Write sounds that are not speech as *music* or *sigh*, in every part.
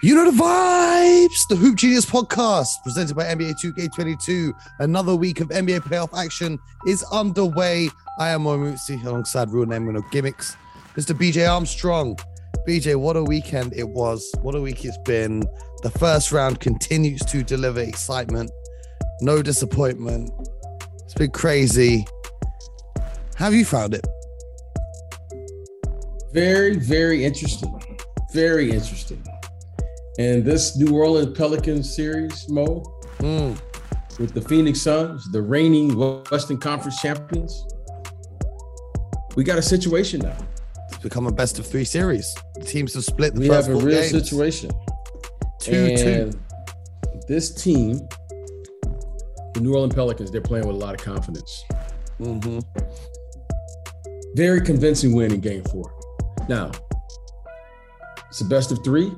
You know the vibes. The Hoop Genius podcast, presented by NBA 2K22. Another week of NBA playoff action is underway. I am Moimutsi alongside real name no gimmicks. Mr. BJ Armstrong. BJ, what a weekend it was. What a week it's been. The first round continues to deliver excitement. No disappointment. It's been crazy. Have you found it? Very, very interesting. Very interesting. And this New Orleans Pelicans series, Mo, Mm. with the Phoenix Suns, the reigning Western Conference champions, we got a situation now. It's become a best of three series. The teams have split the We first have a real games. situation. Two two. this team, the New Orleans Pelicans, they're playing with a lot of confidence. Mm-hmm. Very convincing win in game four. Now, it's the best of three.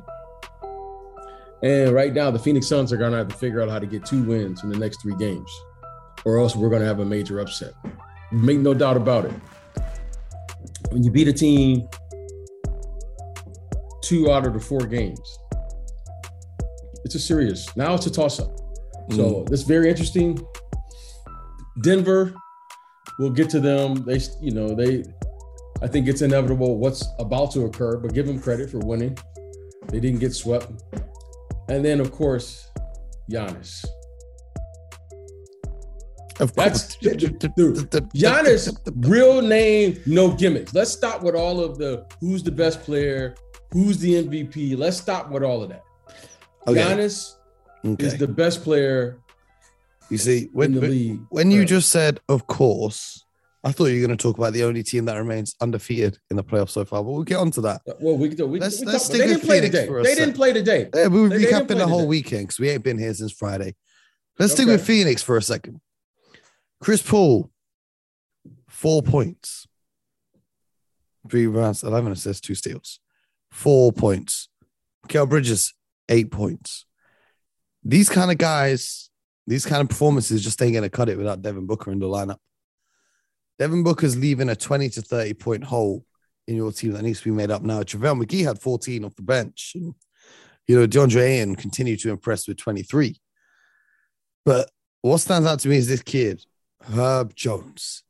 And right now, the Phoenix Suns are going to have to figure out how to get two wins in the next three games, or else we're going to have a major upset. Make no doubt about it. When you beat a team two out of the four games, it's a serious. Now it's a toss up. So mm-hmm. that's very interesting. Denver, we'll get to them. They, you know, they. I think it's inevitable what's about to occur, but give them credit for winning. They didn't get swept. And then, of course, Giannis. Of That's- course. Giannis, real name, no gimmicks. Let's stop with all of the who's the best player, who's the MVP. Let's stop with all of that. Okay. Giannis okay. is the best player you see, in when, the when, league. when you Right. just said, of course, I thought you were going to talk about the only team that remains undefeated in the playoffs so far, but we'll get on to that. Uh, well, we could. We, Let's- we let's talk- stick they with didn't play Phoenix today. for a They didn't play today. Yeah, we're They- they didn't recapping play the whole today. weekend because we ain't been here since Friday. Let's stick with Phoenix for a second. Chris Paul, four points, three rebounds, 11 assists, two steals, four points. Kel Bridges, eight points. These kind of guys, these kind of performances just ain't going to cut it without Devin Booker in the lineup. Devin Booker's leaving a 20 to 30 point hole in your team that needs to be made up now. JaVale McGee had 14 off the bench. And, you know, DeAndre Ayton continued to impress with 23. But what stands out to me is this kid, Herb Jones.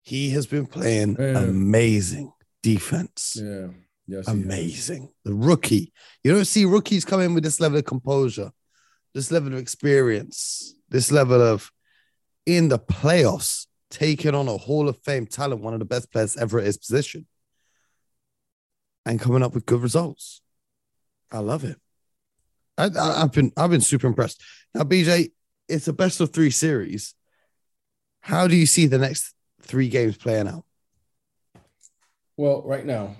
He has been playing Man. amazing defense. Yeah. Yes. Amazing. The rookie. You don't see rookies come in with this level of composure, this level of experience, this level of in the playoffs, taking on a Hall of Fame talent, one of the best players ever at his position, and coming up with good results. I love it. I, I've been I've been super impressed. Now, BJ, it's a best of three series. How do you see the next three games playing out? Well, right now,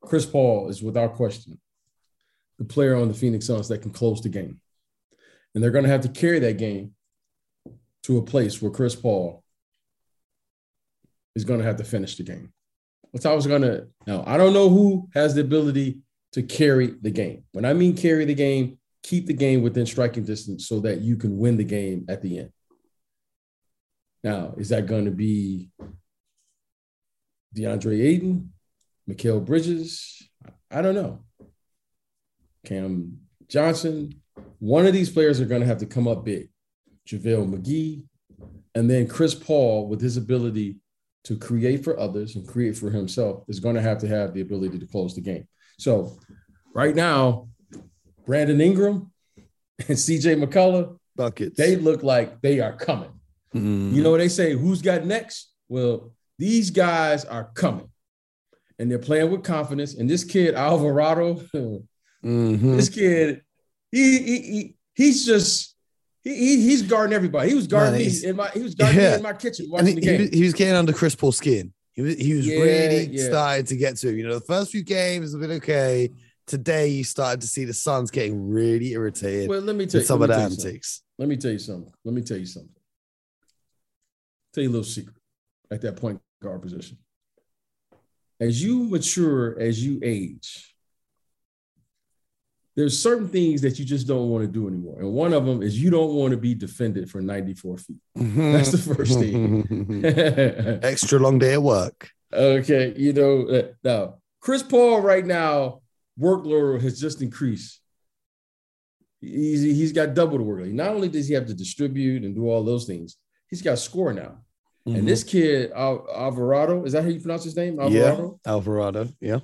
Chris Paul is without question the player on the Phoenix Suns that can close the game. And they're going to have to carry that game to a place where Chris Paul is going to have to finish the game. That's how I was going to. Now, I don't know who has the ability to carry the game. When I mean carry the game, keep the game within striking distance so that you can win the game at the end. Now, is that going to be DeAndre Ayton, Mikal Bridges. I don't know. Cam Johnson. One of these players are going to have to come up big. JaVale McGee. And then Chris Paul, with his ability to create for others and create for himself, is going to have to have the ability to close the game. So right now, Brandon Ingram *laughs* and CJ McCollum, Buckets. they look like they are coming. Mm. You know what they say? Who's got next? Well, these guys are coming, and they're playing with confidence. And this kid Alvarado, *laughs* Mhm. this kid, he, he, he he's just he, he he's guarding everybody. He was guarding Man, me in my he was guarding Yeah. me in my kitchen watching he, the he game. was, he was getting under Chris Paul's skin. He was he was Yeah, really yeah. starting to get to him. You know, the first few games have been okay. Today, you started to see the Suns getting really irritated well, let me tell you some of the antics. Let me tell you something. Let me tell you something. Tell you a little secret at that point guard position. As you mature, as you age, there's certain things that you just don't want to do anymore. And one of them is you don't want to be defended for 94 feet. That's the first thing. *laughs* Extra long day at work. okay, you know, uh, now Chris Paul right now workload has just increased. He's, he's got double the workload. Not only does he have to distribute and do all those things, he's got score now. Mm-hmm. And this kid, Al- Alvarado, is that how you pronounce his name? Alvarado? Yeah, Alvarado. Yeah.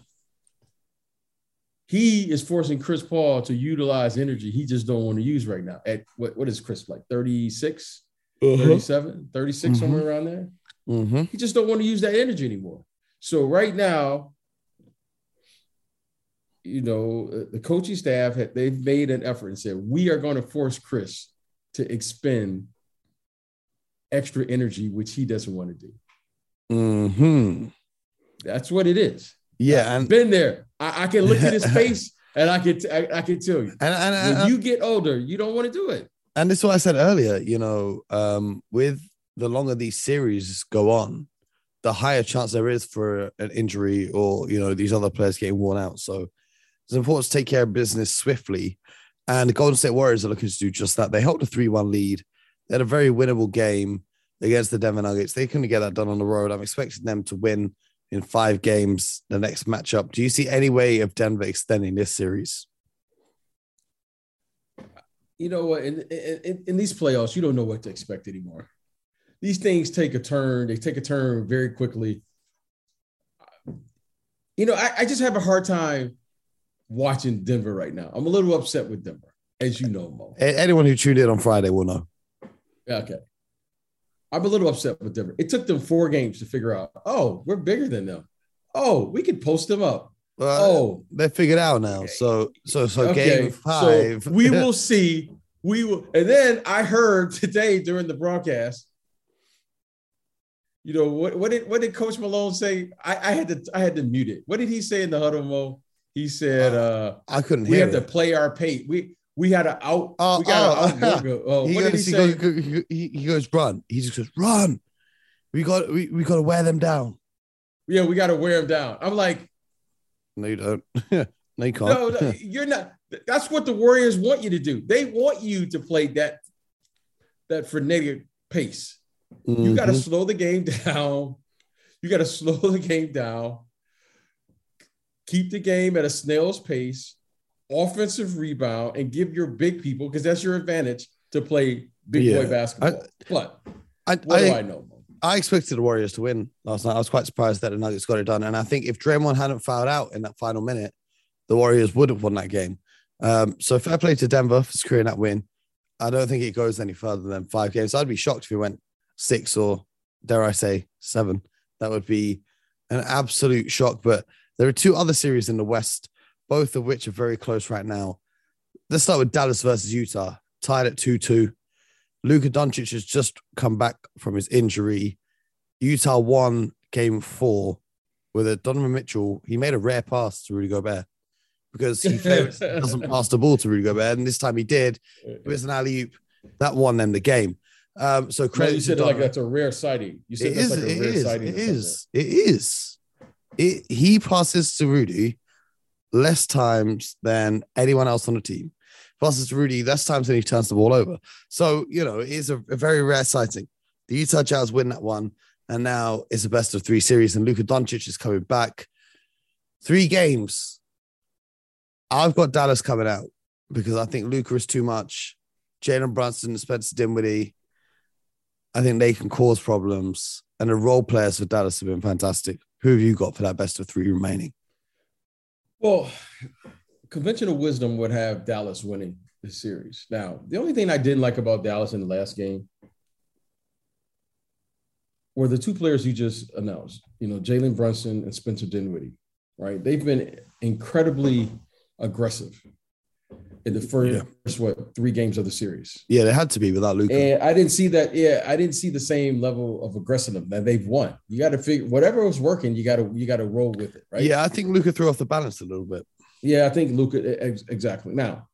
He is forcing Chris Paul to utilize energy he just don't want to use right now. At what, what is Chris like 36, uh-huh. 37, 36, mm-hmm. somewhere around there? Mm-hmm. He just don't want to use that energy anymore. So right now, you know, uh, the coaching staff had they've made an effort and said we are going to force Chris to expend extra energy, which he doesn't want to do. Hmm. That's what it is. Yeah, I've been there. I, I, can look at his *laughs* face and I can I, I can tell you. And, and, and when you get older, you don't want to do it. And this is what I said earlier. You know, um, with the longer these series go on, the higher chance there is for an injury or you know these other players getting worn out. So it's important to take care of business swiftly. And the Golden State Warriors are looking to do just that. They held a 3 1 lead. They had a very winnable game against the Denver Nuggets. They couldn't get that done on the road. I'm expecting them to win in five games the next matchup. Do you see any way of Denver extending this series? You know what? In, in, in these playoffs, you don't know what to expect anymore. These things take a turn. They take a turn very quickly. You know, I, I just have a hard time watching Denver right now. I'm a little upset with Denver, as you know, Mo. Anyone who tuned in on Friday will know. Okay. I'm a little upset with Denver. It took them four games to figure out, oh, we're bigger than them. Oh, we could post them up. Well, oh, they figured out now. So, so, so okay. game five. So we *laughs* will see. We will. And then I heard today during the broadcast, you know, what, what did what did Coach Malone say? I, I had to I had to mute it. What did he say in the huddle, Mo? He said, uh, uh I couldn't we have to play our pace. We we had to out. Uh, we got uh, uh, he what did he say? Goes, he, he goes, run. He just goes, run. We got we, we got to wear them down. Yeah, we got to wear them down. I'm like, no, you don't. *laughs* no, you can't. No, *laughs* you're not. That's what the Warriors want you to do. They want you to play that that frenetic pace. Mm-hmm. You got to slow the game *laughs* down. You got to slow the game down. Keep the game at a snail's pace offensive rebound and give your big people, because that's your advantage, to play big yeah. boy basketball. I, but I, what I, do I know? I expected the Warriors to win last night. I was quite surprised that the Nuggets got it done. And I think if Draymond hadn't fouled out in that final minute, the Warriors would have won that game. Um, so fair play to Denver for securing that win. I don't think it goes any further than five games. I'd be shocked if he went six or dare I say seven. That would be an absolute shock. But there are two other series in the West both of which are very close right now. Let's start with Dallas versus Utah, tied at 2 2. Luka Doncic has just come back from his injury. Utah won game four with a Donovan Mitchell. He made a rare pass to Rudy Gobert because he *laughs* doesn't pass the ball to Rudy Gobert. And this time he did. It was an alley oop that won them the game. Um, so credit. No, you said like that's a rare sighting. You said it that's is, like a rare is, sighting. It is. It is. It, he passes to Rudy less times than anyone else on the team. Plus, it's Rudy less times than he turns the ball over. So, you know, it is a, a very rare sighting. The Utah Jazz win that one, and now it's a best of three series, and Luka Doncic is coming back. Three games. I've got Dallas coming out because I think Luka is too much. Jalen Brunson and Spencer Dinwiddie, I think they can cause problems. And the role players for Dallas have been fantastic. Who have you got for that best of three remaining? Well, conventional wisdom would have Dallas winning the series. Now, the only thing I didn't like about Dallas in the last game were the two players you just announced, you know, Jalen Brunson and Spencer Dinwiddie, right? They've been incredibly aggressive in the first yeah. what three games of the series. Yeah, they had to be without Luka. And I didn't see that. Yeah, I didn't see the same level of aggressiveness that they've won. You got to figure whatever was working. You got to you got to roll with it, right? Yeah, I think Luka threw off the balance a little bit. Yeah, I think Luka exactly. Now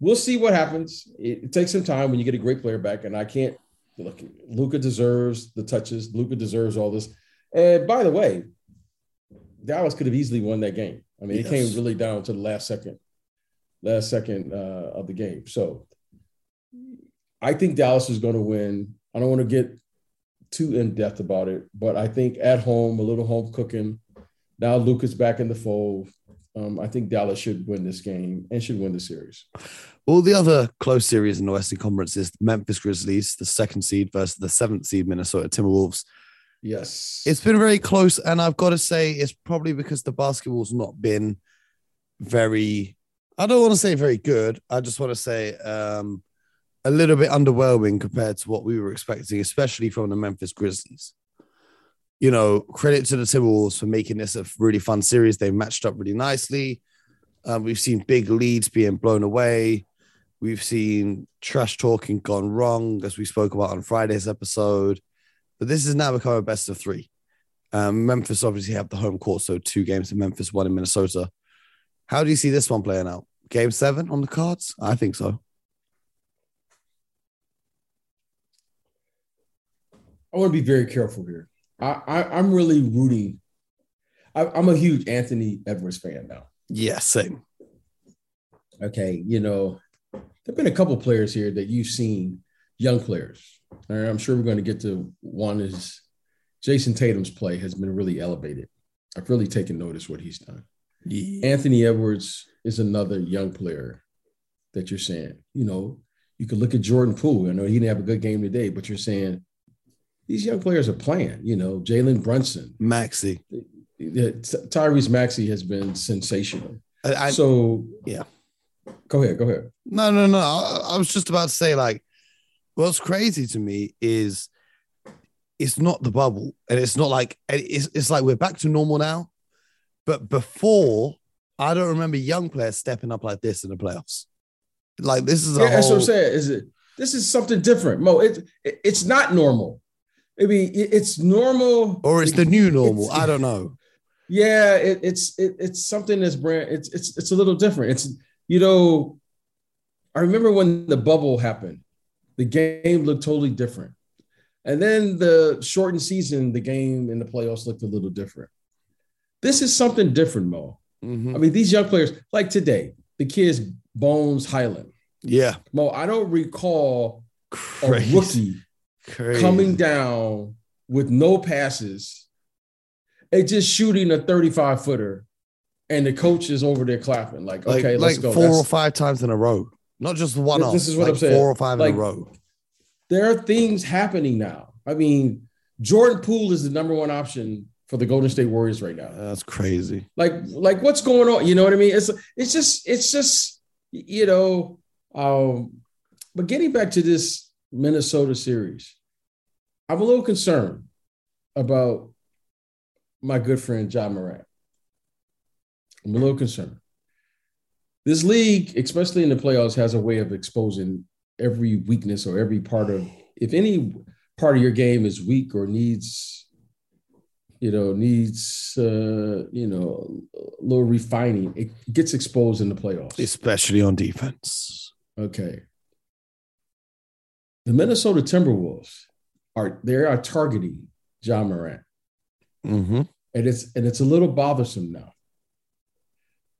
we'll see what happens. It, it takes some time when you get a great player back, and I can't look. Luka deserves the touches. Luka deserves all this. And by the way, Dallas could have easily won that game. I mean, yes. it came really down to the last second last second uh, of the game. So I think Dallas is going to win. I don't want to get too in depth about it, but I think at home, a little home cooking. Now Luka's back in the fold. Um, I think Dallas should win this game and should win the series. All the other close series in the Western Conference is Memphis Grizzlies, the second seed, versus the seventh seed Minnesota Timberwolves. Yes. It's been very close, and I've got to say it's probably because the basketball's not been very. I don't want to say very good. I just want to say um, a little bit underwhelming compared to what we were expecting, especially from the Memphis Grizzlies. You know, credit to the Timberwolves for making this a really fun series. They matched up really nicely. Um, we've seen big leads being blown away. We've seen trash talking gone wrong, as we spoke about on Friday's episode. But this has now become a best of three. Um, Memphis obviously have the home court, so two games in Memphis, one in Minnesota. How do you see this one playing out? Game seven on the cards? I think so. I want to be very careful here. I, I am really rooting. I, I'm a huge Anthony Edwards fan now. Yeah, same. Okay, you know, there've been a couple players here that you've seen, young players. And I'm sure we're going to get to one is Jayson Tatum's play has been really elevated. I've really taken notice what he's done. Yeah. Anthony Edwards is another young player that you're saying, you know, you could look at Jordan Poole. I know he didn't have a good game today, but you're saying these young players are playing, you know, Jalen Brunson, Maxey. Tyrese Maxey has been sensational. I, I, so, yeah. Go ahead. Go ahead. No, no, no. I, I was just about to say, like, what's crazy to me is it's not the bubble, and it's not like it's it's like we're back to normal now. But before, I don't remember young players stepping up like this in the playoffs. Like this is a yeah, whole... that's what I'm saying. Is it? This is something different, Mo. It, it it's not normal. I mean, it's normal, or it's the new normal. I don't know. Yeah, it, it's it, it's something that's brand. It's it's it's a little different. It's you know, I remember when the bubble happened, the game looked totally different, and then the shortened season, the game in the playoffs looked a little different. This is something different, Mo. Mm-hmm. I mean, these young players, like today, the kids Bones Hyland. Yeah, Mo. I don't recall Crazy. a rookie Crazy. coming down with no passes and just shooting a 35 footer and the coach is over there clapping like, like okay let's like go four That's, or five times in a row not just one this, off. this is what like i'm saying four or five like, in a row there are things happening now i mean jordan poole is the number one option for the golden state warriors right now that's crazy like like what's going on you know what i mean it's it's just it's just you know um but getting back to this Minnesota series. I'm a little concerned about my good friend Ja Morant. I'm a little concerned. This league, especially in the playoffs, has a way of exposing every weakness or every part of if any part of your game is weak or needs you know needs uh you know a little refining it gets exposed in the playoffs especially on defense okay the Minnesota Timberwolves are they are targeting Ja Morant, mm-hmm. and it's and it's a little bothersome now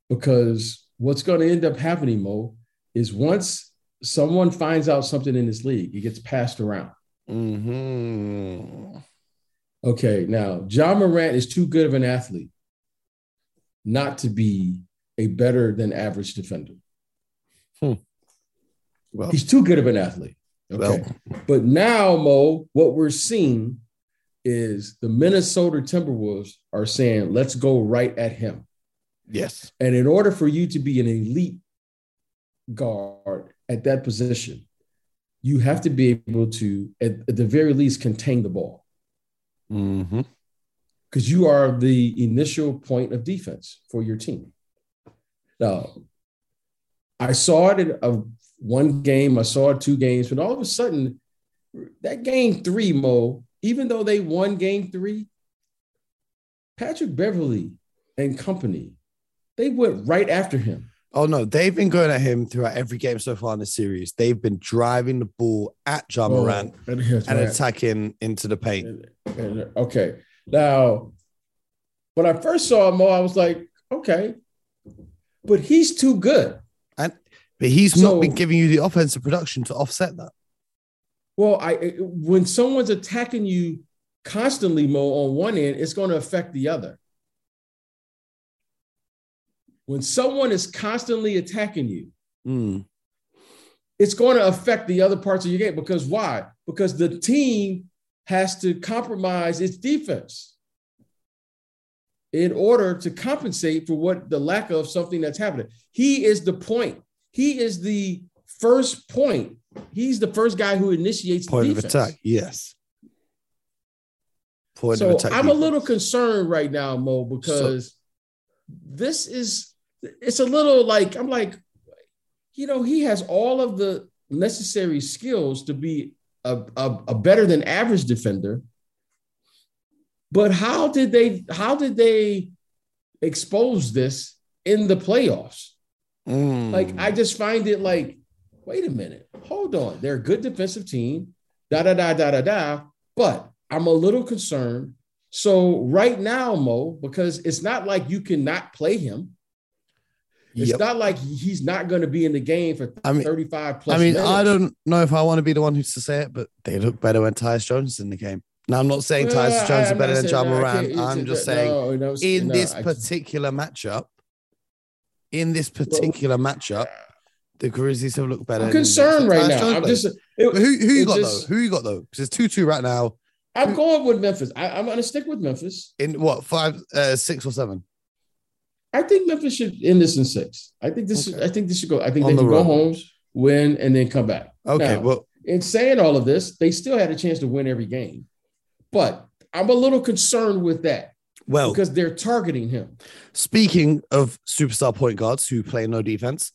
because what's going to end up happening, Mo, is once someone finds out something in this league, it gets passed around. Mm-hmm. Okay, now Ja Morant is too good of an athlete not to be a better than average defender. Hmm. Well, he's too good of an athlete. Okay. Well, but now, Mo, what we're seeing is the Minnesota Timberwolves are saying, let's go right at him. Yes. And in order for you to be an elite guard at that position, you have to be able to, at, at the very least, contain the ball. Mm-hmm. Because you are the initial point of defense for your team. Now, I saw it in a one game, I saw two games, but all of a sudden, that game three, Mo, even though they won game three, Patrick Beverly and company, they went right after him. Oh no, they've been going at him throughout every game so far in the series. They've been driving the ball at Ja oh, Morant and, attacking into the paint. Okay, now when I first saw him, I was like, okay, but he's too good. And but he's so, not been giving you the offensive production to offset that. Well, I when someone's attacking you constantly, Mo, on one end, it's going to affect the other. When someone is constantly attacking you, Mm. it's going to affect the other parts of your game. Because why? Because the team has to compromise its defense in order to compensate for what the lack of something that's happening. He is the point. He is the first point. He's the first guy who initiates Point the of attack. Yes. Point so of attack. I'm a little concerned right now, Mo, because this is it's a little like I'm like, you know, he has all of the necessary skills to be a, a, a better than average defender. But how did they how did they expose this in the playoffs? Mm. Like I just find it like, wait a minute, hold on. They're a good defensive team, da da da da da da. But I'm a little concerned. So right now, Mo, because it's not like you cannot play him. It's Yep. not like he's not going to be in the game for I mean- 35 plus. I mean, minutes. I don't know if I want to be the one who's to say it, but they look better when Tyus Jones is in the game. Now, I'm not saying Well, Tyus Jones is better than John. I Moran. I'm just no, saying no, it's- in no, this particular matchup, in this particular matchup, the Grizzlies have looked better. I'm concerned right now. Jones I'm plays. just, it, who who you got just- though? Who you got though? Because it's two two right now. I'm going with Memphis. I, I'm going to stick with Memphis. In what five, uh, six or seven? I think Memphis should end this in six. I think this. Okay. I think this should go. I think On they the can go home, win, and then come back. Okay, Now, well, in saying all of this, they still had a chance to win every game, but I'm a little concerned with that well. because they're targeting him. Speaking of superstar point guards who play no defense,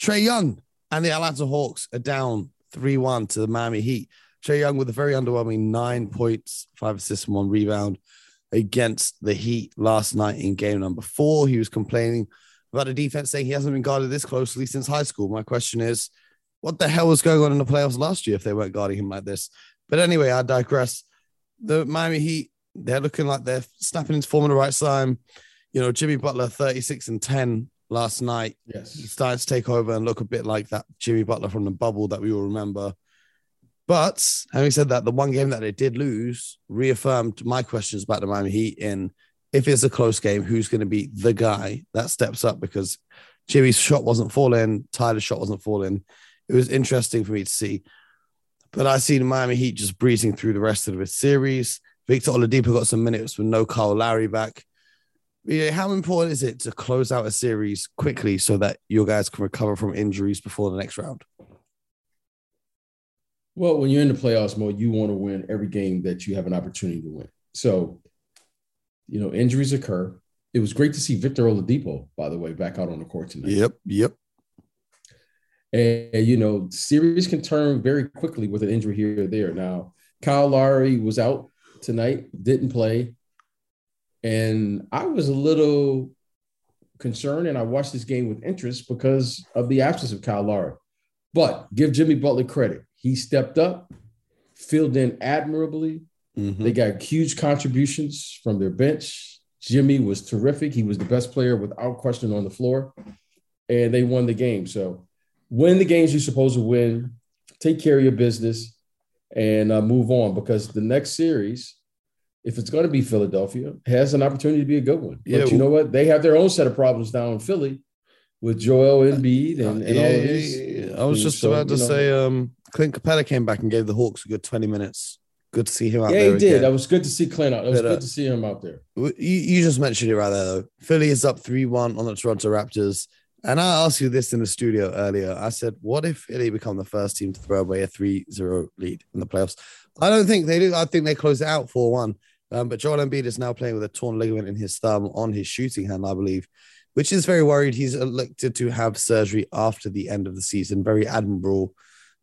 Trae Young and the Atlanta Hawks are down 3 1 to the Miami Heat. Trae Young with a very underwhelming nine points, five assists, and one rebound against the Heat last night in game number four. He was complaining about the defense, saying he hasn't been guarded this closely since high school. My question is, what the hell was going on in the playoffs last year if they weren't guarding him like this? But anyway, I digress. The Miami Heat, they're looking like they're snapping into form at the right time. You know, Jimmy Butler, 36 and 10 last night. Yes. He's starting to take over and look a bit like that Jimmy Butler from the bubble that we all remember. But having said that, the one game that they did lose reaffirmed my questions about the Miami Heat in if it's a close game, who's going to be the guy that steps up because Jimmy's shot wasn't falling, Tyler's shot wasn't falling. It was interesting for me to see. But I see the Miami Heat just breezing through the rest of the series. Victor Oladipo got some minutes with no Kyle Lowry back. How important is it to close out a series quickly so that your guys can recover from injuries before the next round? Well, when you're in the playoffs mode, you want to win every game that you have an opportunity to win. So, you know, injuries occur. It was great to see Victor Oladipo, by the way, back out on the court tonight. Yep, yep. And, you know, series can turn very quickly with an injury here or there. Now, Kyle Lowry was out tonight, didn't play. And I was a little concerned, and I watched this game with interest because of the absence of Kyle Lowry. But give Jimmy Butler credit. He stepped up, filled in admirably. Mhm. They got huge contributions from their bench. Jimmy was terrific. He was the best player without question on the floor. And they won the game. So win the games you're supposed to win, take care of your business, and uh, move on because the next series, if it's going to be Philadelphia, has an opportunity to be a good one. But Yeah, you know what? They have their own set of problems down in Philly with Joel Embiid and, and Yeah, all of these. yeah. I was just So, about to know, say, um, Clint Capela came back and gave the Hawks a good 20 minutes. Good to see him out Yeah, there. Yeah, he did. again. That was good to see Clint out. It was But, uh, good to see him out there. You, you just mentioned it right there, though. Philly is up 3 1 on the Toronto Raptors. And I asked you this in the studio earlier. I said, what if Philly become the first team to throw away a 3 0 lead in the playoffs? I don't think they do. I think they close it out 4 1. Um, but Joel Embiid is now playing with a torn ligament in his thumb on his shooting hand, I believe, which is very worried. He's elected to have surgery after the end of the season. Very admirable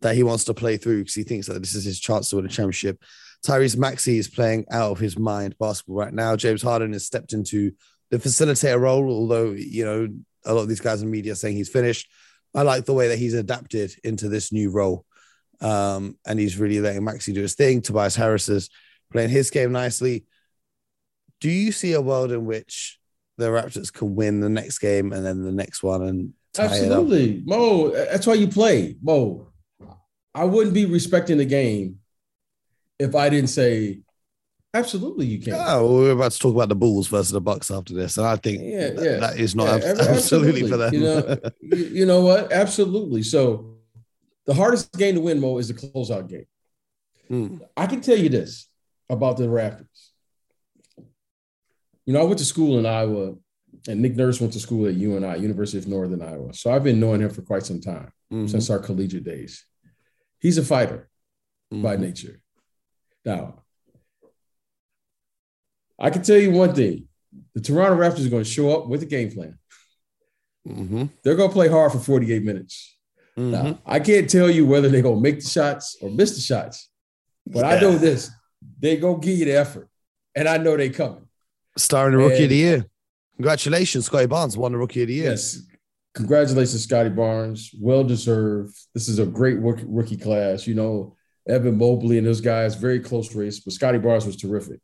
that he wants to play through because he thinks that this is his chance to win a championship. Tyrese Maxey is playing out of his mind basketball right now. James Harden has stepped into the facilitator role, although, you know, a lot of these guys in media saying he's finished. I like the way that he's adapted into this new role. Um, and he's really letting Maxey do his thing. Tobias Harris is playing his game nicely. Do you see a world in which the Raptors can win the next game and then the next one and tie it up? Absolutely. Mo, that's why you play. Mo, I wouldn't be respecting the game if I didn't say Absolutely, you can. Oh, well, we're about to talk about the Bulls versus the Bucks after this, and I think Yeah, that- yeah. that is not Yeah, ab- ab- absolutely, for them. You know, *laughs* you, you know what? Absolutely. So the hardest game to win, Mo, is the closeout game. Mm, I can tell you this about the Raptors. You know, I went to school in Iowa, and Nick Nurse went to school at UNI, University of Northern Iowa. So I've been knowing him for quite some time, mhm, since our collegiate days. He's a fighter by mhm. nature. Now, I can tell you one thing: the Toronto Raptors are going to show up with a game plan. Mhm, They're going to play hard for 48 minutes. Now, I can't tell you whether they're going to make the shots or miss the shots, but I know this: they're going to give you the effort, and I know they're coming. Starring the rookie of the year. Congratulations, Scottie Barnes won the rookie of the year. Yes, congratulations, Scottie Barnes. Well deserved. This is a great rookie, rookie class. You know, Evan Mobley and those guys, very close race, but Scottie Barnes was terrific.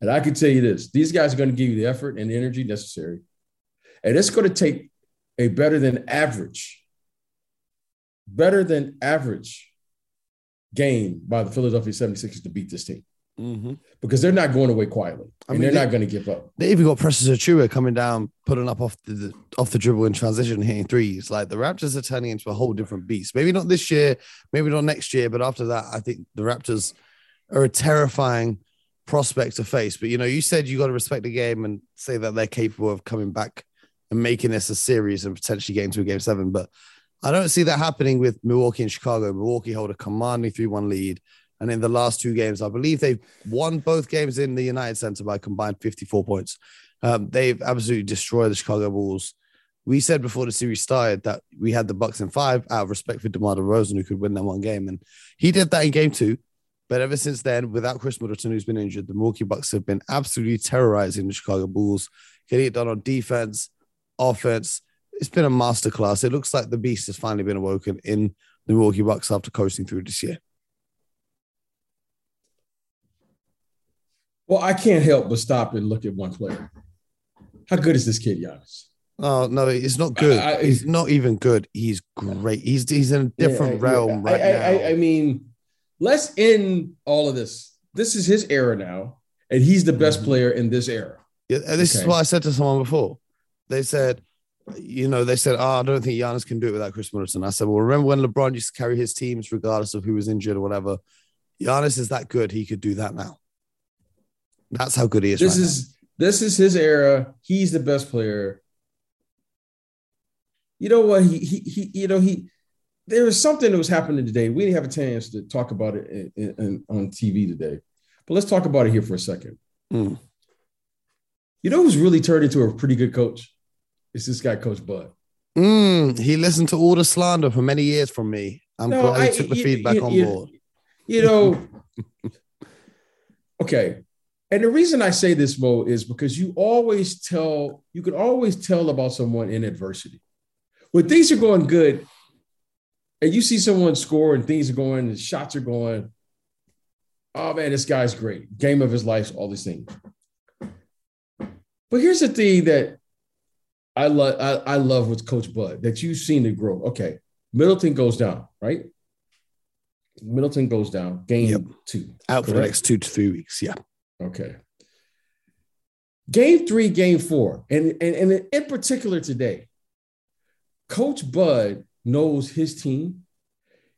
And I can tell you this: these guys are going to give you the effort and the energy necessary, and it's going to take a better than average, better than average game by the Philadelphia 76ers to beat this team Mhm. because they're not going away quietly I and mean, they're they- not going to give up. They even got Precious Achiuwa coming down, putting up off the off the dribble in transition, hitting threes. Like the Raptors are turning into a whole different beast. Maybe not this year, maybe not next year, but after that, I think the Raptors are a terrifying prospect to face. But you know, you said you got to respect the game and say that they're capable of coming back and making this a series and potentially getting to a game seven. But I don't see that happening with Milwaukee and Chicago. Milwaukee hold a commanding 3 1 lead. And in the last two games, I believe they've won both games in the United Center by combined 54 points. Um, they've absolutely destroyed the Chicago Bulls. We said before the series started that we had the Bucks in five out of respect for DeMar DeRozan, who could win that one game. And he did that in game two. But ever since then, without Khris Middleton, who's been injured, the Milwaukee Bucks have been absolutely terrorizing the Chicago Bulls, getting it done on defense, offense. It's been a masterclass. It looks like the beast has finally been awoken in the Milwaukee Bucks after coasting through this year. Well, I can't help but stop and look at one player. How good is this kid, Giannis? Oh no, he's not good. I- I- he's not even good. He's great. He's he's in a different Yeah, realm I- right I, now. I, I mean, let's end all of this. This is his era now, and he's the best Mhm. player in this era. Yeah, this is what I said to someone before. They said, you know, they said, oh, I don't think Giannis can do it without Khris Middleton. I said, well, remember when LeBron used to carry his teams regardless of who was injured or whatever? Giannis is that good. He could do that now. That's how good he is. This right now. is this is his era. He's the best player. You know what? He he, he you know he there was something that was happening today. We didn't have a chance to talk about it in, in- in- on TV today, but let's talk about it here for a second. Mm. You know who's really turned into a pretty good coach? It's this guy, Coach Bud. Mm, he listened to all the slander for many years from me. I'm No, glad he took the you- feedback you- on you- board. You know, *laughs* okay. And the reason I say this, Mo, is because you always tell, you can always tell about someone in adversity. When things are going good, and you see someone score and things are going, and shots are going, oh man, this guy's great. Game of his life, all these things. But here's the thing that I love, I, I love with Coach Bud that you've seen it grow. Okay, Middleton goes down, right? Middleton goes down, game Yep. two. Out for the next two to three weeks. Yeah. Okay. Game three, game four, and, and, and in particular today, Coach Bud knows his team,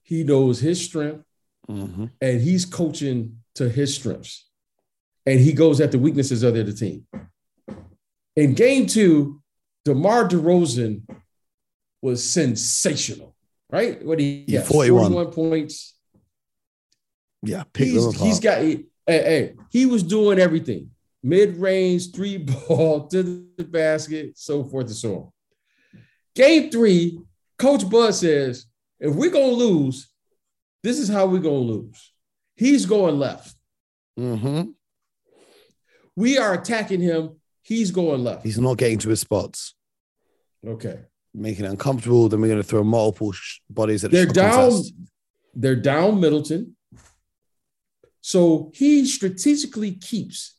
he knows his strength, Mhm. and he's coaching to his strengths. And he goes at the weaknesses of the other team. In game two, DeMar DeRozan was sensational, right? What he Yeah, got 41. 41 points. Yeah. He's, he's got, he, hey, hey, he was doing everything mid range, three ball *laughs* to the basket, so forth and so on. Game three, Coach Bud says, if we're going to lose, this is how we're going to lose. He's going left. Mm-hmm. We are attacking him. He's going left. He's not getting to his spots. okay. making it uncomfortable. Then we're going to throw multiple sh- bodies at They're down. contest. They're down Middleton. So he strategically keeps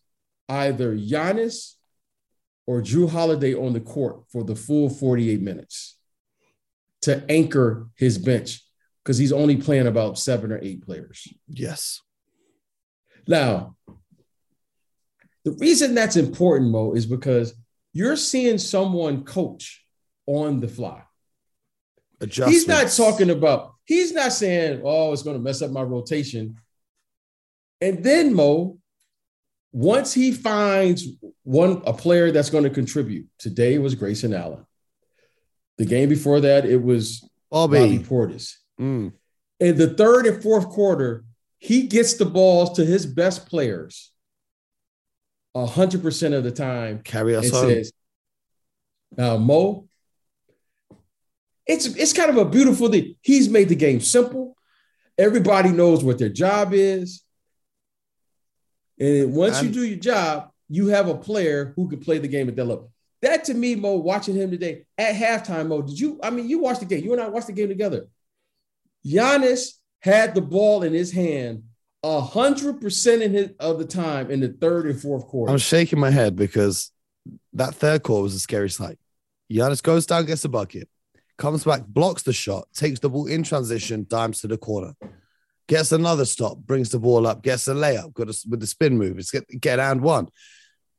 either Giannis or Jrue Holiday on the court for the full 48 minutes to anchor his bench because he's only playing about seven or eight players. Yes. Now, The reason that's important, Mo, is because you're seeing someone coach on the fly. He's not talking about, he's not saying, oh, it's going to mess up my rotation. And then Mo, once he finds one a player that's going to contribute, today was Grayson Allen. The game before that, it was Bobby, Bobby Portis. Mm. In the third and fourth quarter, he gets the balls to his best players hundred percent of the time. Carry us on. Says, now, Mo, it's it's kind of a beautiful thing. He's made the game simple. Everybody knows what their job is. And once I'm, you do your job, you have a player who can play the game at that level. That to me, Mo, watching him today at halftime, Mo, did you? I mean, you watched the game. You and I watched the game together. Giannis had the ball in his hand a hundred percent in his of the time in the third and fourth quarter. I'm shaking my head because that third quarter was a scary sight. Giannis goes down, gets a bucket, comes back, blocks the shot, takes the ball in transition, dimes to the corner, gets another stop, brings the ball up, gets a layup, got a, with the spin move. It's get get and one.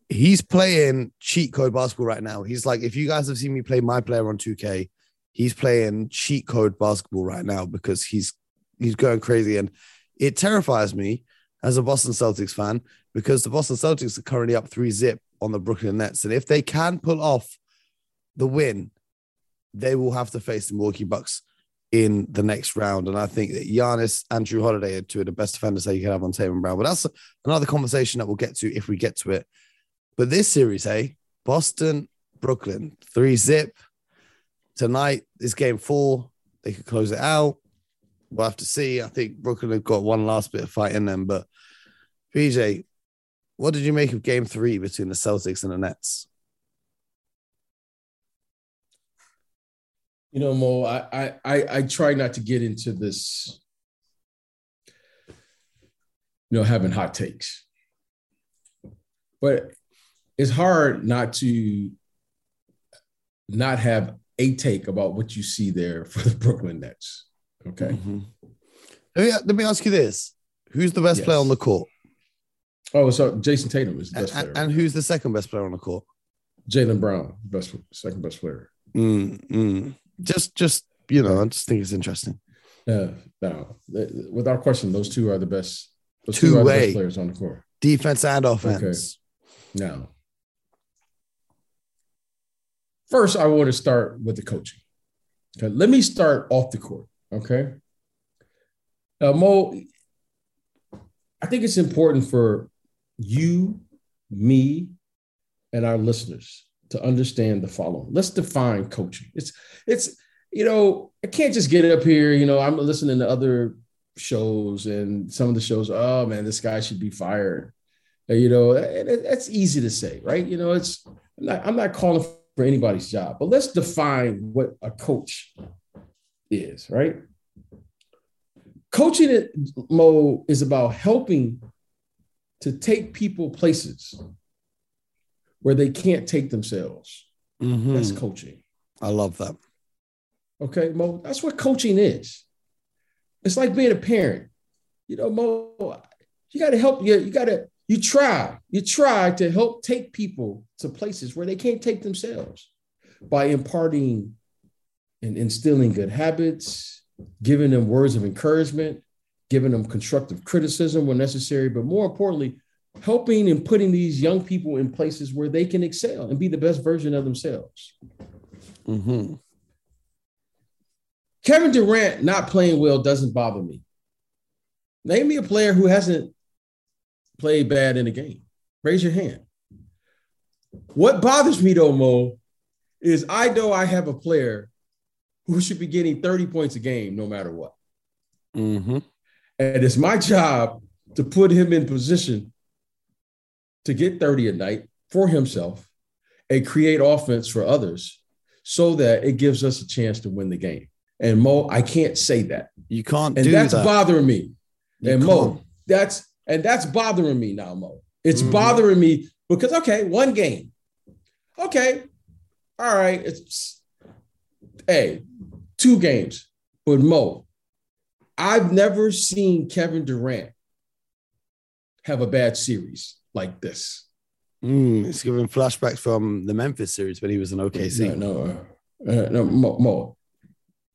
He's playing cheat code basketball right now. He's like, if you guys have seen me play my player on 2K, he's playing cheat code basketball right now because he's he's going crazy and it terrifies me as a Boston Celtics fan because the Boston Celtics are currently up three zip on the Brooklyn Nets. And if they can pull off the win, they will have to face the Milwaukee Bucks in the next round. And I think that Giannis and Jrue Holiday are two of the best defenders that you can have on Tatum Brown. But that's another conversation that we'll get to if we get to it. But this series, hey, Boston, Brooklyn, three zip. Tonight is game four. They could close it out we'll have to see. I think Brooklyn have got one last bit of fight in them. But BJ, what did you make of game three between the Celtics and the Nets? You know, Mo, I I I try not to get into this, you know, having hot takes. But it's hard not to not have a take about what you see there for the Brooklyn Nets. Okay. Mm-hmm. Let, me, let me ask you this: Who's the best yes. player on the court? Oh, so Jayson Tatum is the best and, player. And who's the second best player on the court? Jaylen Brown, best second best player. Mm, Just, just you know, I just think it's interesting. Yeah, no, without question, those two are the best. Those two, two are the best players on the court, defense and offense. Okay. Now, first, I want to start with the coaching. Okay, let me start off the court. Okay. Uh, Mo, I think it's important for you, me, and our listeners to understand the following. Let's define coaching. It's it's you know I can't just get up here. You know I'm listening to other shows and some of the shows. Oh man, this guy should be fired. You know that's easy to say, right? You know it's I'm not, I'm not calling for anybody's job, but let's define what a coach is, right? Coaching mode is about helping to take people places where they can't take themselves. Mm-hmm. That's coaching. I love that. Okay, Mo, that's what coaching is. It's like being a parent. You know, Mo, you got to help you. You got to, you try, you try to help take people to places where they can't take themselves by imparting and instilling good habits, giving them words of encouragement, giving them constructive criticism when necessary, but more importantly, helping and putting these young people in places where they can excel and be the best version of themselves. Mm-hmm. Kevin Durant not playing well doesn't bother me. Name me a player who hasn't played bad in a game. Raise your hand. What bothers me though, Mo, is I know I have a player who should be getting 30 points a game no matter what. Mm-hmm. And it's my job to put him in position to get 30 a night for himself and create offense for others so that it gives us a chance to win the game. And Mo, I can't say that. You can't and that's that. bothering me. You and can't. Mo, that's and that's bothering me now, Mo. It's mm-hmm. bothering me because okay, one game. Okay. All right. It's hey, two games. But Mo, I've never seen Kevin Durant have a bad series like this. Mm, it's giving flashbacks from the Memphis series when he was in OKC. No, no, uh, no, Mo, Mo.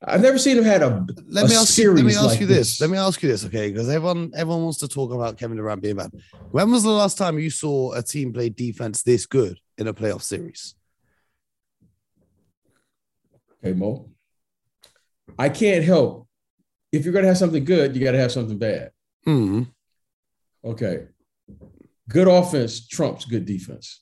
I've never seen him had a. Let a me ask you. Let me ask like you this. this. Let me ask you this, okay? Because everyone, everyone wants to talk about Kevin Durant being bad. When was the last time you saw a team play defense this good in a playoff series? Okay, Mo. I can't help. If you're gonna have something good, you got to have something bad. Hmm. Okay. Good offense trumps good defense.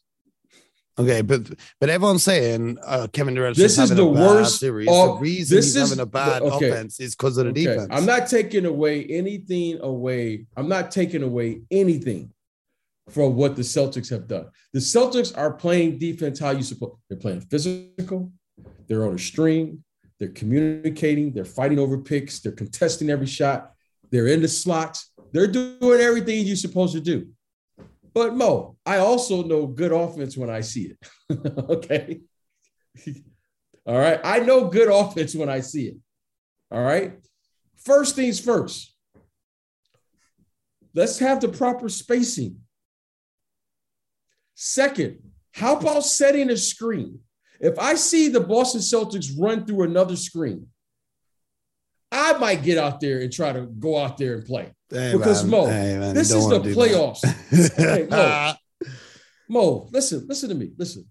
Okay, but but everyone's saying uh, Kevin Durant This is the worst series. off- the reason this he's is having a bad okay. offense is because of the Okay, defense. I'm not taking away anything away. I'm not taking away anything from what the Celtics have done. The Celtics are playing defense how you suppose. They're playing physical. They're on a string. They're communicating. They're fighting over picks. They're contesting every shot. They're in the slots. They're doing everything you're supposed to do. But Mo, I also know good offense when I see it. *laughs* okay. All right. I know good offense when I see it. All right. First things first. Let's have the proper spacing. Second, how about setting a screen? If I see the Boston Celtics run through another screen, I might get out there and try to go out there and play. Hey, because, man, Mo, hey, man, This is the wanna do that. playoffs. *laughs* Hey, Mo. Mo, listen, listen to me. Listen.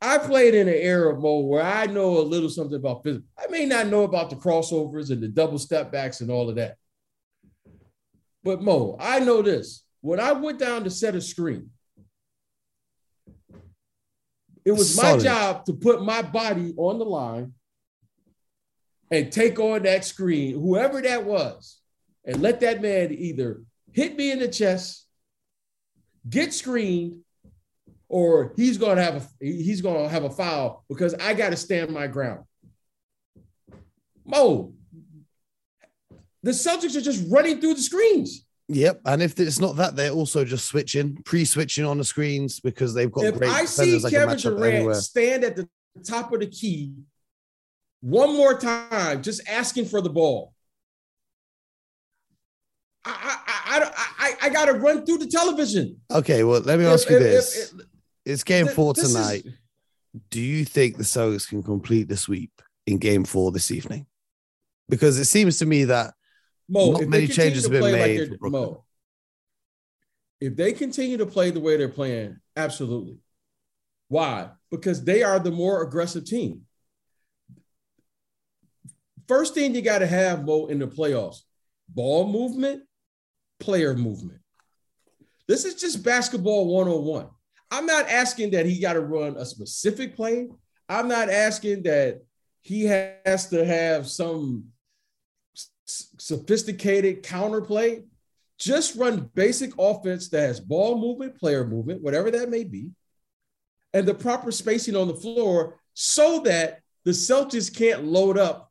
I played in an era, of Mo, where I know a little something about physics. I may not know about the crossovers and the double step backs and all of that. But Mo, I know this. When I went down to set a screen, it was my job to put my body on the line and take on that screen, whoever that was, and let that man either hit me in the chest, get screened, or he's gonna have a he's gonna have a foul because I got to stand my ground. Mo, the Celtics are just running through the screens. Yep, and if it's not that, they're also just switching, pre-switching on the screens because they've got if great I see defenders that can Kevin Durant stand at the top of the key one more time, just asking for the ball, I I I I, got to run through the television. Okay, well, let me If- ask you if- this: if- if- It's game th- four this is- tonight. Do you think the Celtics can complete the sweep in game four this evening? Because it seems to me that Mo, Not many changes have been like made Brooklyn. Mo, if they continue to play the way they're playing, absolutely. Why? Because they are the more aggressive team. First thing you got to have, Mo, in the playoffs ball movement, player movement. This is just basketball 101. I'm not asking that he got to run a specific play. I'm not asking that he has to have some sophisticated counterplay. Just run basic offense that has ball movement, player movement, whatever that may be, and the proper spacing on the floor so that the Celtics can't load up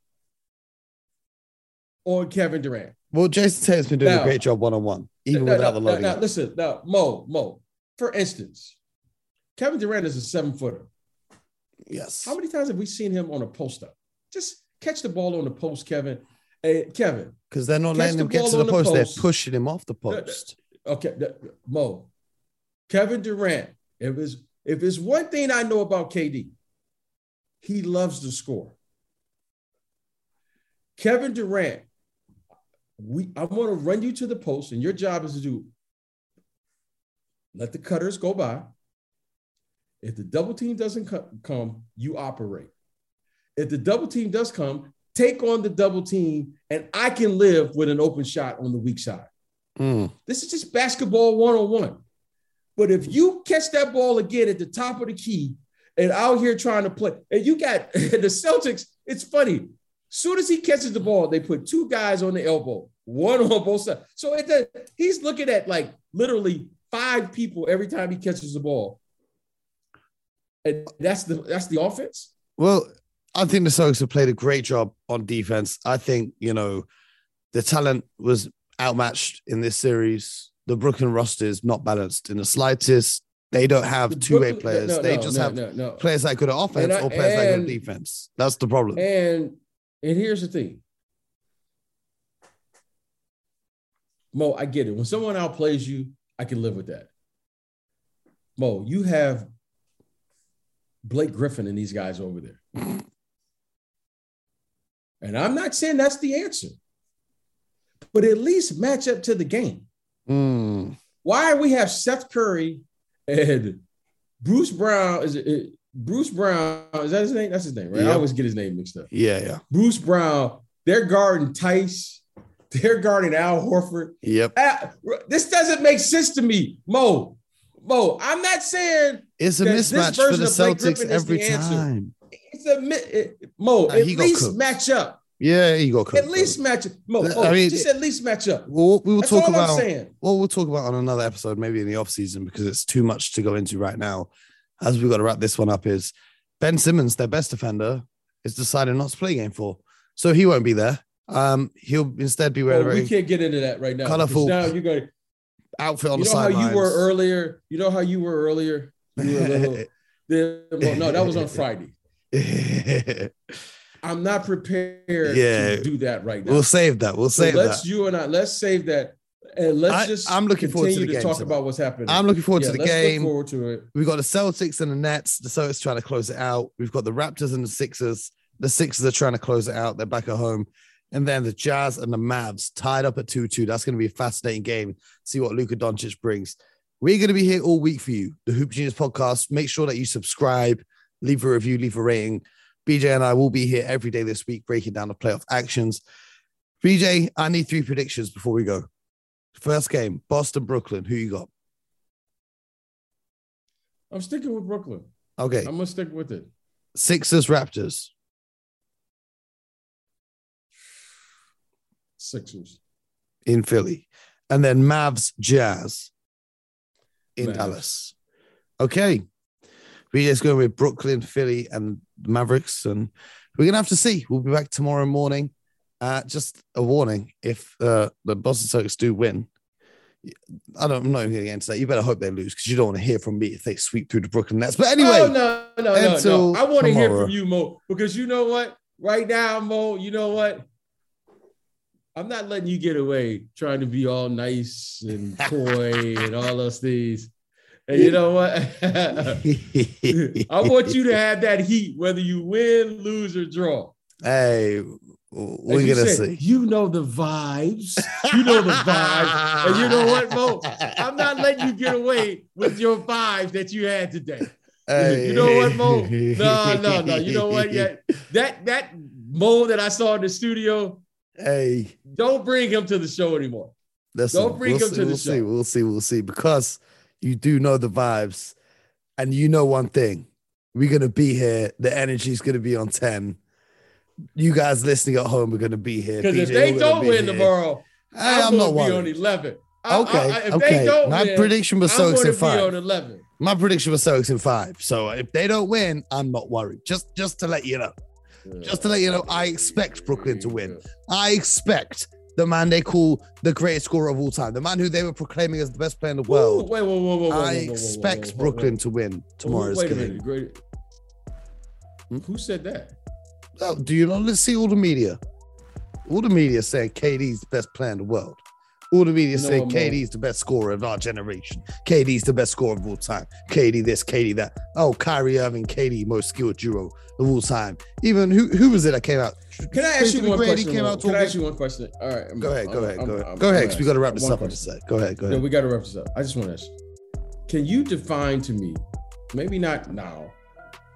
on Kevin Durant. Well, Jayson Tatum's been doing Now- a great job one on one, even Now- without now- the loading. Now, listen, now, Mo, Mo, for instance, Kevin Durant is a seven footer. yes, How many times have we seen him on a post up? Just catch the ball on the post, Kevin. Hey, Kevin, because they're not letting him get to the on the post. post. They're pushing him off the post. okay, Mo, Kevin Durant. If it's if it's one thing I know about KD, he loves to score. Kevin Durant, we I want to run you to the post, and your job is to do let the cutters go by. If the double team doesn't come, you operate. If the double team does come, take on the double team, and I can live with an open shot on the weak side. Mm. This is just basketball 101. But if you catch that ball again at the top of the key and out here trying to play, and you got *laughs* the Celtics, it's funny. Soon as he catches the ball, they put two guys on the elbow, one *laughs* on both sides. So it does, he's looking at like literally five people every time he catches the ball. And that's the that's the offense. Well, I think the Celtics have played a great job on defense. I think, you know, the talent was outmatched in this series. The Brooklyn roster is not balanced in the slightest. They don't have two way players. no, they just no, have no, no. players that good at offense I- or players that good at defense. That's the problem. And and here's the thing. Mo, I get it. When someone outplays you, I can live with that. Mo, you have Blake Griffin and these guys over there. *laughs* And I'm not saying that's the answer, but at least match up to the game. Mm. Why we have Seth Curry and Bruce Brown? Is it Bruce Brown? Is that his name? That's his name, right? I always get his name mixed up. Yeah, yeah. Bruce Brown. They're guarding Theis. They're guarding Al Horford. Yep. Ah, this doesn't make sense to me, Mo. Mo, I'm not saying It's a mismatch for the Celtics every the answer. time. it's a it- Mo. Nah, at least cooked. match up. Yeah, he got cooked. At least match up. Mo, I Mo, mean, just at least match up. We'll, we will That's talk about I'm saying. well, we'll talk about on another episode, maybe in the off season, because it's too much to go into right now. As we've got to wrap this one up, is Ben Simmons, their best defender, is deciding not to play game four, so he won't be there. Um, he'll instead be wearing Mo, a we can't get into that right now. colourful Now you're going. outfit on You the know how you were earlier. You know how you were earlier. *laughs* You were little. well, no, that was on *laughs* Friday. *laughs* I'm not prepared Yeah. to do that right now. we'll save that. We'll So save let's that. you and I let's save that and let's I- just I'm looking forward to the to talk tonight. about what's happening. I'm looking forward Yeah, to the game. Look forward to it. We've got the Celtics and the Nets. The Celtics trying to close it out. We've got the Raptors and the Sixers. The Sixers are trying to close it out. They're back at home. And then the Jazz and the Mavs tied up at 2 2. That's going to be a fascinating game. See what Luka Doncic brings. We're going to be here all week for you, the Hoop Genius podcast. Make sure that you subscribe, leave a review, leave a rating. BJ and I will be here every day this week breaking down the playoff actions. BJ, I need three predictions before we go. First game, Boston, Brooklyn. Who you got? I'm sticking with Brooklyn. Okay. I'm gonna stick with it. Sixers, Raptors. Sixers. in Philly, and then Mavs Jazz in Mavs. Dallas. Okay. We're just going with Brooklyn, Philly, and Mavericks, and we're gonna have to see. We'll be back tomorrow morning. Uh, just a warning: if uh, the Boston Celtics do win, I don't, I'm not even gonna get into that. You better hope they lose because you don't want to hear from me if they sweep through the Brooklyn Nets. But anyway, oh, no, no, no, no. I want to hear from you, Mo, because you know what? Right now, Mo, you know what? I'm not letting you get away trying to be all nice and *laughs* coy and all those things. And you know what? *laughs* I want you to have that heat, whether you win, lose, or draw. hey, we're gonna said, see. You know the vibes. You know the vibes. And you know what, Mo? I'm not letting you get away with your vibes that you had today. You know what, Mo? No, no, no. You know what? Yeah, that that Mo that I saw in the studio, Hey, don't bring him to the show anymore. listen, Don't bring we'll him see, to the we'll see, show. we'll see, we'll see, because you do know the vibes, and you know one thing: we're gonna be here. The energy's gonna be on ten. You guys listening at home are gonna be here Because if they don't win here. tomorrow, I'm, I'm, not be on 11. I- Okay, I- I- if okay. they don't My win, prediction was Soaks going in to five. 11. My prediction was Soaks in five. So if they don't win, I'm not worried. Just, just to let you know. Just to let you know, I expect Brooklyn to win. I expect the man they call the greatest scorer of all time, the man who they were proclaiming as the best player in the Ooh, world. wait, whoa, whoa, whoa, whoa, whoa, I expect Brooklyn to win tomorrow's Wait game. minute. Great. Hmm? Who said that? Oh, do you not let's see all the media? All the media saying KD's the best player in the world. All the media know saying? KD's the best scorer of our generation. KD's the best scorer of all time. KD this, KD that. Oh, Kyrie Irving, KD most skilled duo of all time. Even who who was it that came out? Can I ask you one McGrady question? came out Can I ask you one question? All right. I'm- Go ahead, go I'm- ahead, I'm- go ahead. Go ahead, because we got to wrap this up. I question. just said. Go ahead, go No, ahead. we got to wrap this up. I just want to ask you, can you define to me, maybe not now,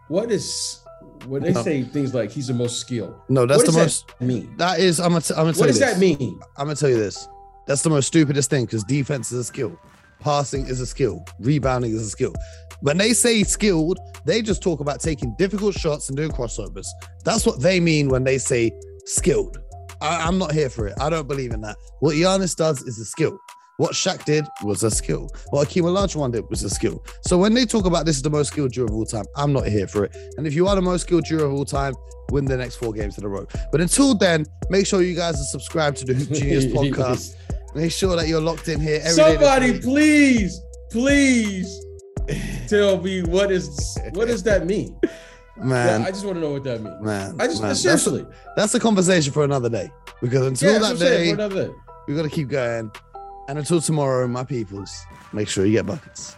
what is when they No. say things like he's the most skilled? No, that's what the most. that mean? That is, I'm gonna, t- I'm gonna tell What you does this. that mean? I'm gonna tell you this. That's the most stupidest thing because defense is a skill, passing is a skill, rebounding is a skill. When they say skilled, they just talk about taking difficult shots and doing crossovers. That's what they mean when they say skilled. I, I'm not here for it. I don't believe in that. What Giannis does is a skill. What Shaq did was a skill. What Akeem Olajuwon did was a skill. So when they talk about this is the most skilled duo of all time, I'm not here for it. And if you are the most skilled duo of all time, win the next four games in a row. But until then, make sure you guys are subscribed to the Hoop Genius *laughs* podcast. Make sure that you're locked in here every day Somebody, week. please, please tell me what is what does that mean? man, I just want to know what that means. man. I just man. That's, seriously. Yeah, that's that what I'm saying, day, for another day. we got to keep going. And until tomorrow, my peoples, make sure you get buckets.